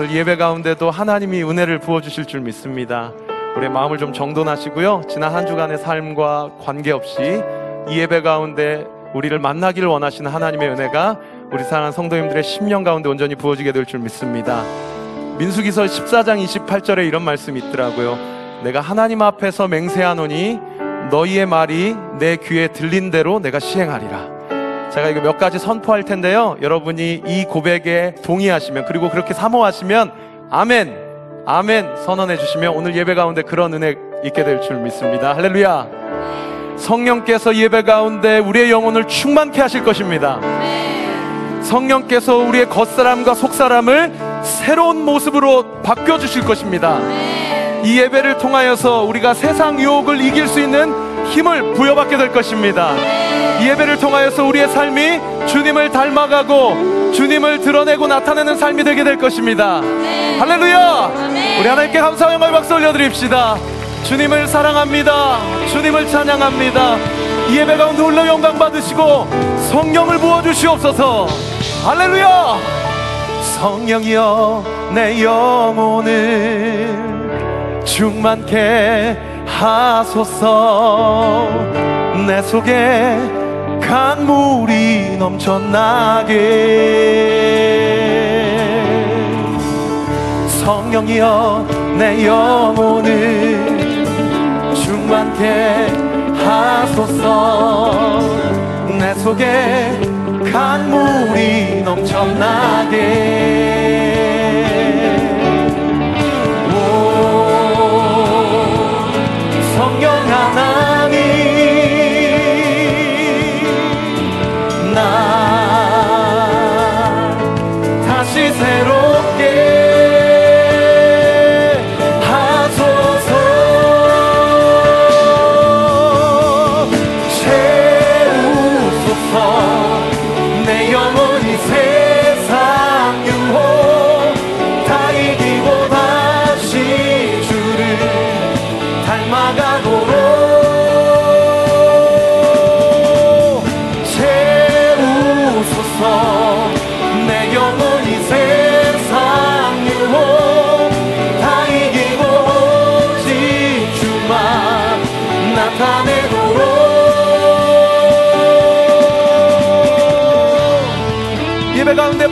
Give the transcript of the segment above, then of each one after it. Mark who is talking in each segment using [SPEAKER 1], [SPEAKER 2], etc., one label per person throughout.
[SPEAKER 1] 오늘 예배 가운데도 하나님이 은혜를 부어주실 줄 믿습니다. 우리의 마음을 좀 정돈하시고요. 지난 한 주간의 삶과 관계없이 이 예배 가운데 우리를 만나기를 원하시는 하나님의 은혜가 우리 사랑하는 성도님들의 심령 가운데 온전히 부어지게 될 줄 믿습니다. 민수기서 14장 28절에 이런 말씀이 있더라고요. 내가 하나님 앞에서 맹세하노니 너희의 말이 내 귀에 들린 대로 내가 시행하리라. 제가 이거 몇 가지 선포할 텐데요. 여러분이 이 고백에 동의하시면 그리고 그렇게 사모하시면 아멘, 아멘 선언해 주시면 오늘 예배 가운데 그런 은혜 있게 될 줄 믿습니다. 할렐루야. 성령께서 예배 가운데 우리의 영혼을 충만케 하실 것입니다. 성령께서 우리의 겉사람과 속사람을 새로운 모습으로 바뀌어 주실 것입니다. 이 예배를 통하여서 우리가 세상 유혹을 이길 수 있는 힘을 부여받게 될 것입니다. 이 예배를 통하여서 우리의 삶이 주님을 닮아가고 주님을 드러내고 나타내는 삶이 되게 될 것입니다. 할렐루야! 우리 하나님께 감사와 영광의 박수 올려드립시다. 주님을 사랑합니다. 주님을 찬양합니다. 이 예배 가운데 홀로 영광 받으시고 성령을 부어 주시옵소서. 할렐루야! 성령이여 내 영혼을 충만케 하소서 내 속에 강물이 넘쳐나게. 성령이여 내 영혼을 충만케 하소서. 내 속에 강물이 넘쳐나게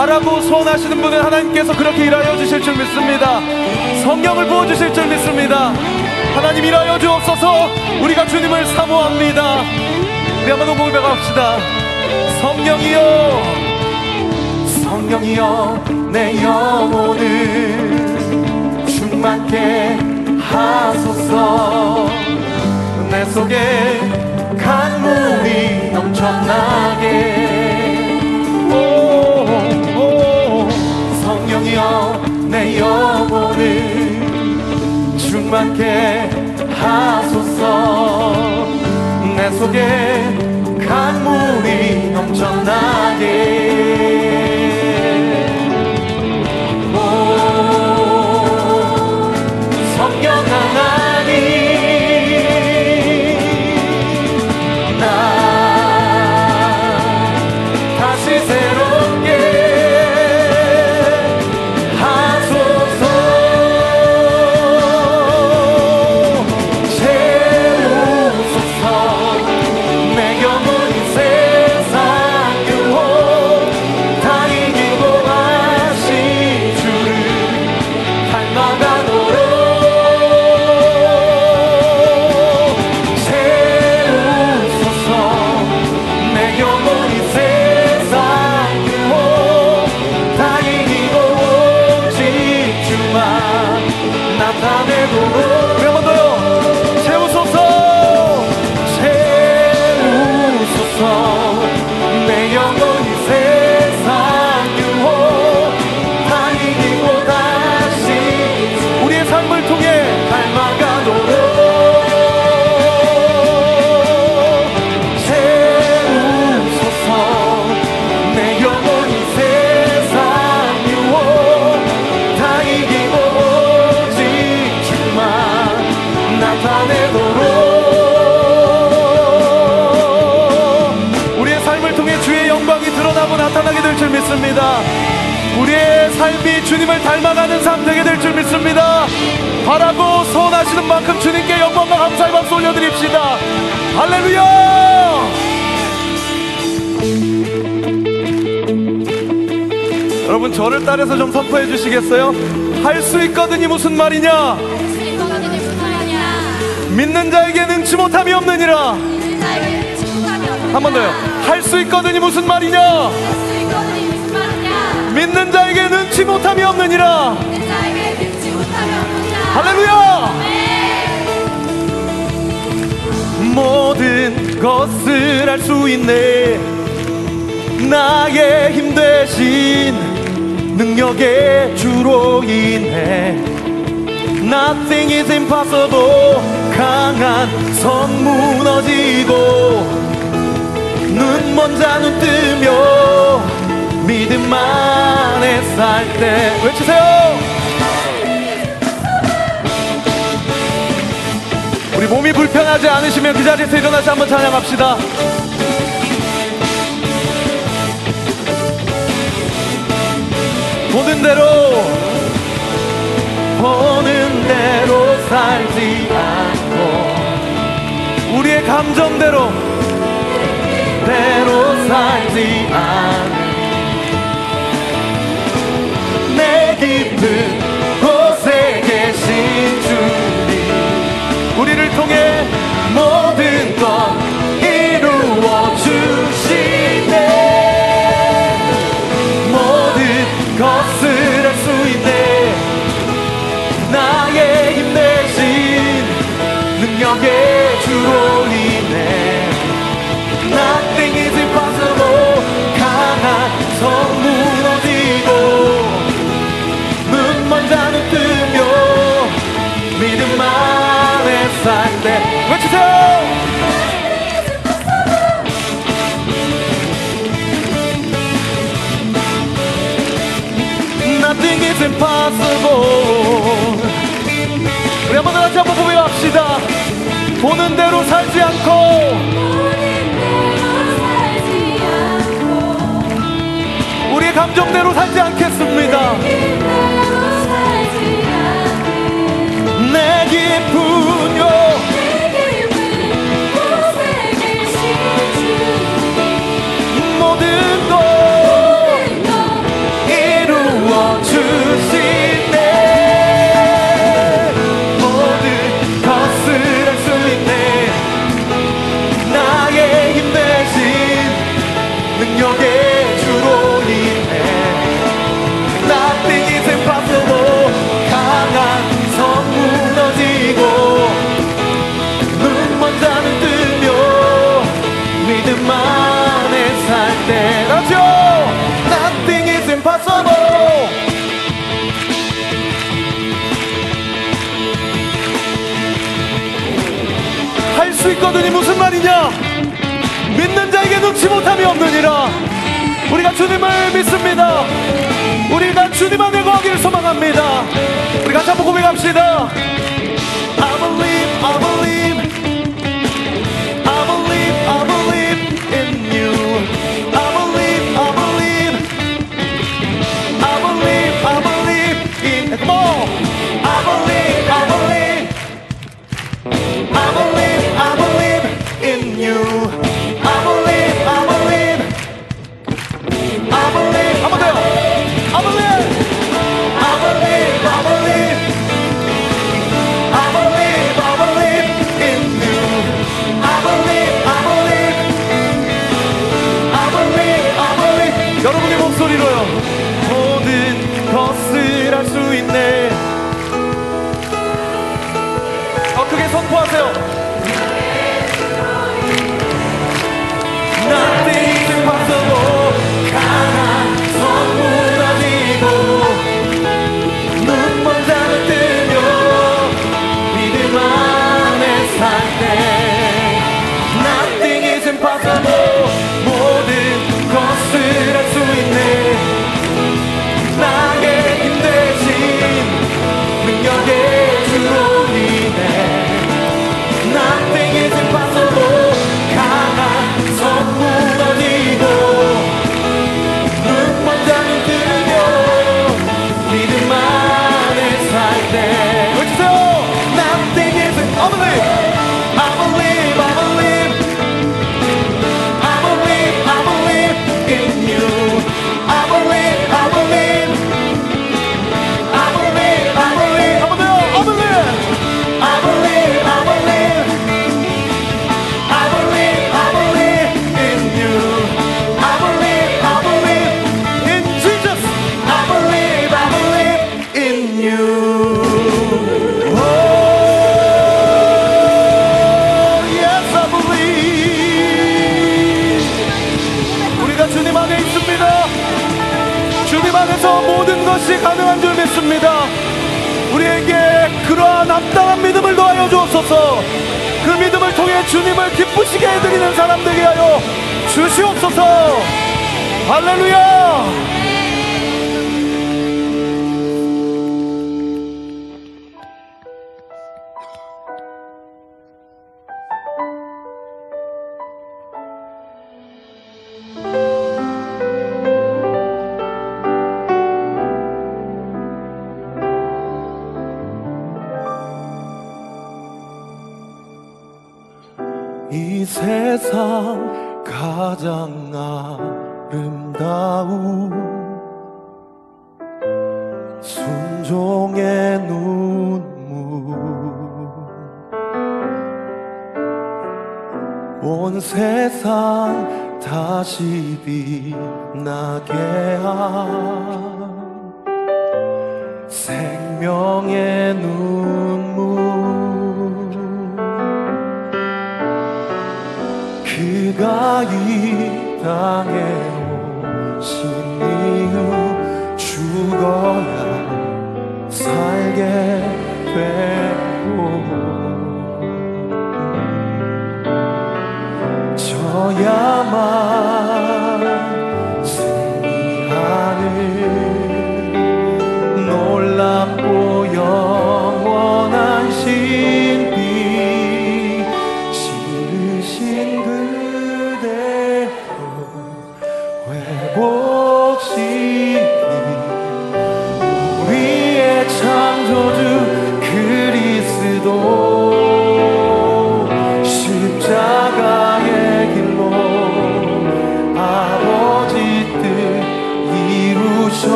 [SPEAKER 1] 바라고 소원하시는 분은 하나님께서 그렇게 일하여 주실 줄 믿습니다. 성령을 부어 주실 줄 믿습니다. 하나님 일하여 주옵소서. 우리가 주님을 사모합니다. 우리 한번 더 고백합시다. 성령이여, 성령이여, 내 영혼을 충만케 하소서. 내 속에 강물이 넘쳐나게. 성령이여 내 영혼을 충만케 하소서. 내 속에 강물이 넘쳐나게 서 만큼 주님께 영광과 감사의 박수 올려드립시다. 할렐루야! 여러분 저를 따라서 좀 선포해 주시겠어요? 할 수 있거든이 무슨 말이냐? 믿는 자에게 능치 못함이 없느니라. 한 번 더요. 할 수 있거든이 무슨 말이냐? 믿는 자에게 능치 못함이 없느니라. 할렐루야! 모든 것을 할수 있네. 나의 힘 대신 능력의 주로 인해. Nothing is impossible. 강한 성 무너지고 눈먼 자눈 뜨며 믿음 안에 살 때 외치세요 우리 몸이 불편하지 않으시면 그 자리에서 일어나서 한번 찬양합시다. 보는 대로 보는 대로 살지 않고 우리의 감정대로 대로 살지 않고 내 깊은 우리를 통해 Is impossible. 우리 한번 다 같이 한번 고백합시다. 보는 대로 살지 않고. 우리의 감정대로 살지 않겠습니다 수 있거든이 무슨 말이냐? 믿는 자에게 능치 못함이 없느니라. 우리가 주님을 믿습니다. 우리가 주님 안에 거하기를 소망합니다. 우리 같이 한번 고백합시다. I believe I believe 믿음을 더하여 주옵소서. 그 믿음을 통해 주님을 기쁘시게 해드리는 사람 되게 하여 주시옵소서. 할렐루야. 세상 가장 아름다운 순종의 눈물. 온 세상 다시 빛나게 한 생명의 눈 땅에 이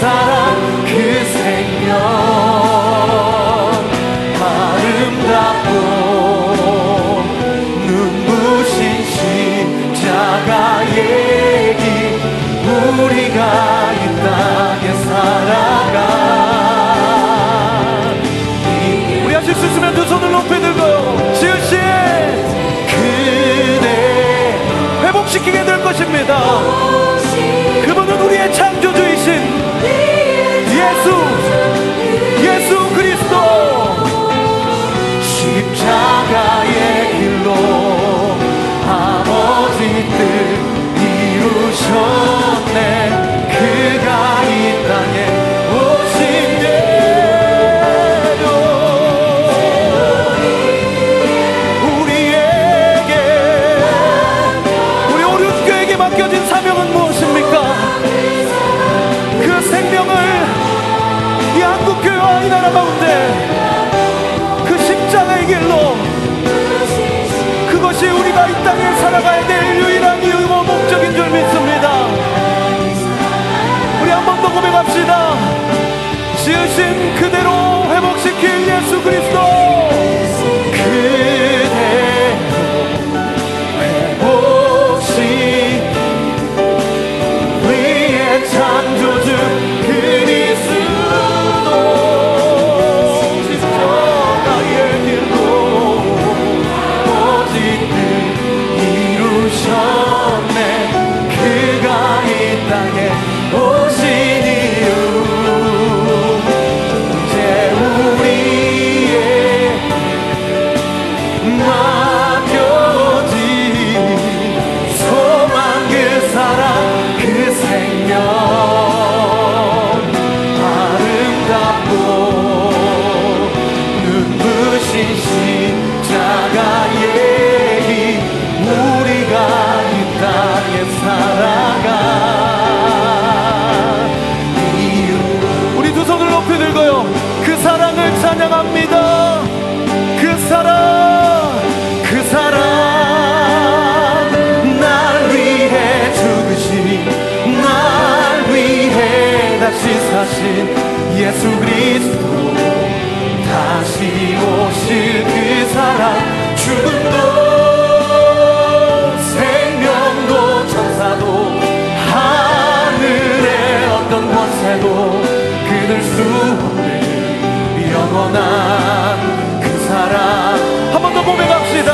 [SPEAKER 1] 사랑 그 생명 아름답고 눈부신 십자가 얘기 우리가 이 땅에 살아가. 우리 하실 수면도 손을 높이 들고 지은씨 그대 회복시키게 될 것입니다. 그가 이 땅에 오신 대로 우리에게 우리 오륜교에게 맡겨진 사명은 무엇입니까? 그 생명을 이 한국교회와 나라 가운데 그 십자가의 길로 그것이 우리가 이 땅에 살아가야 될 고백합시다. 지으신 그대로 회복시킬 예수 그리스도 사신 예수 그리스도 다시 오실 그 사랑 죽음도 생명도 천사도 하늘의 어떤 권세도 끊을 수 없는 영원한 그 사랑. 한 번 더 고백합시다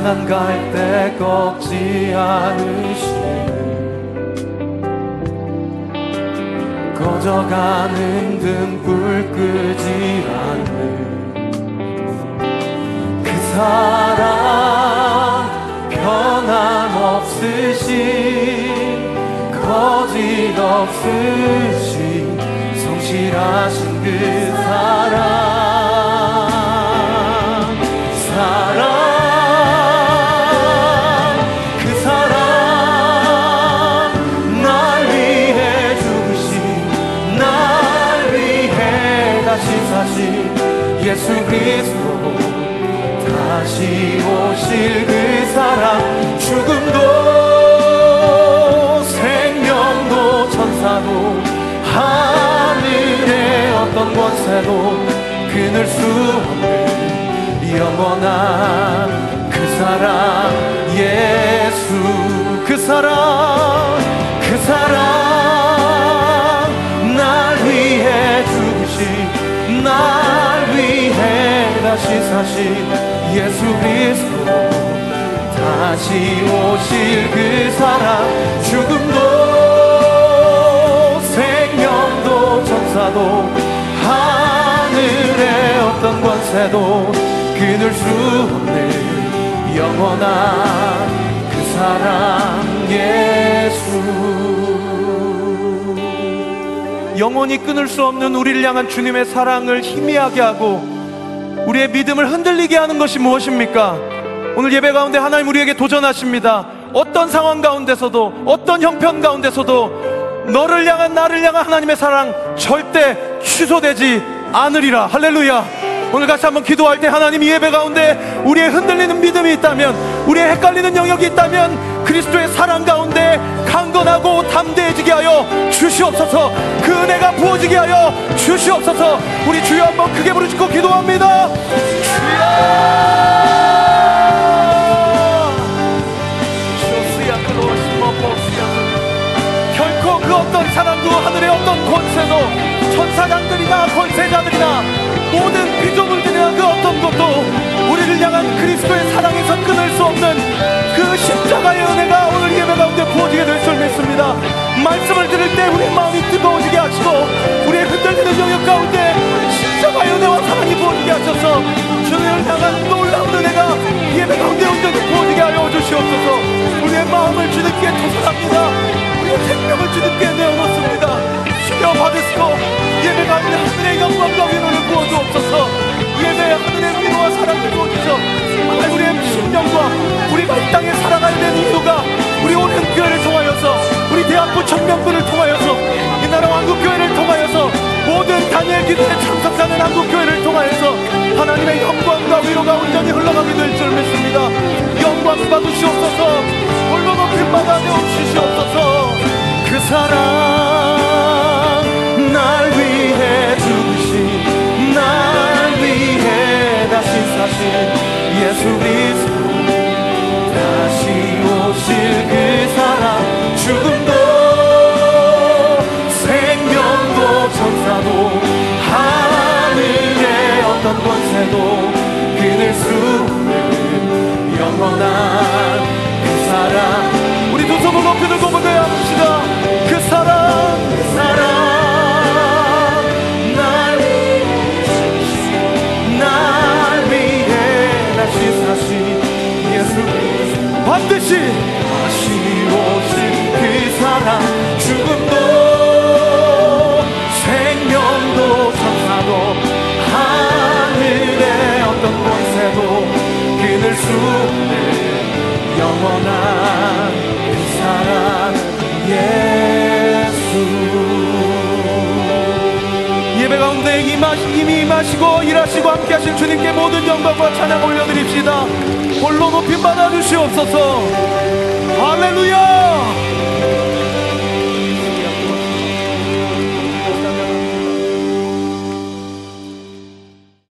[SPEAKER 1] 상한 갈대 꺾지 않으시는 꺼져가는 등불 끄지 않는 그 사랑 변함없으신 거짓 없으신 성실하신 그 사랑 예수 그리스도. 다시 오실 그 사랑 죽음도 생명도 천사도 하늘의 어떤 권세도 끊을 수 없는 영원한 그 사랑 예수 그 사랑 다시 사신 예수 그리스도. 다시 오실 그 사랑 죽음도 생명도 천사도 하늘의 어떤 권세도 끊을 수 없는 영원한 그 사랑 예수. 영원히 끊을 수 없는 우리를 향한 주님의 사랑을 희미하게 하고 우리의 믿음을 흔들리게 하는 것이 무엇입니까? 오늘 예배 가운데 하나님 우리에게 도전하십니다. 어떤 상황 가운데서도 어떤 형편 가운데서도 너를 향한 나를 향한 하나님의 사랑 절대 취소되지 않으리라 할렐루야 오늘 같이 한번 기도할 때 하나님 이 예배 가운데 우리의 흔들리는 믿음이 있다면 우리의 헷갈리는 영역이 있다면 그리스도의 사랑 가운데 강건하고 담대해지게 하여 주시옵소서. 그 은혜가 부어지게 하여 주시옵소서. 우리 주여 한번 크게 부르짖고 기도합니다. 주여! 결코 그 어떤 사람도 하늘의 어떤 권세도 천사장들이나 권세자들이나 모든 피조물들이나 그 어떤 것도 우리를 향한 그리스도 주시옵소서 우리의 마음을 주님께 토설합니다. 우리의 생명을 주님께 내어놓습니다. 주여 받으시고 예배 가운데 하늘의 영광과 위로를 부어주옵소서 예배 하늘의 위로와 사랑을 부어주셔 우리의 심령과 우리가 이 땅에 살아가야 되는 이유가 우리 오는 교회를 통하여서 우리 대학부 청년부를 통하여서 이 나라 왕국교회를 통하여서 모든 다니엘 기도에 참석하는 한국교회를 통하여서 하나님의 영광과 위로가 온전 사신 예수 그리스도 다시 오실 그 사랑. 죽음도 생명도 천사도 하늘의 어떤 권세도 끊을 수 없는 영원한 그 사랑. 우리 두 손을 높이 들고 반드시 다시 오신 그 사랑. 죽음도 생명도 천사도 하늘의 어떤 권세도 끊을 수 없는 영원한 그 사랑 예수. 예배 가운데 임하시, 이미 임하시고 일하시고 함께 하실 주님께 모든 영광과 찬양 올려드립시다 홀로 높임 받아 주시옵소서. 할렐루야!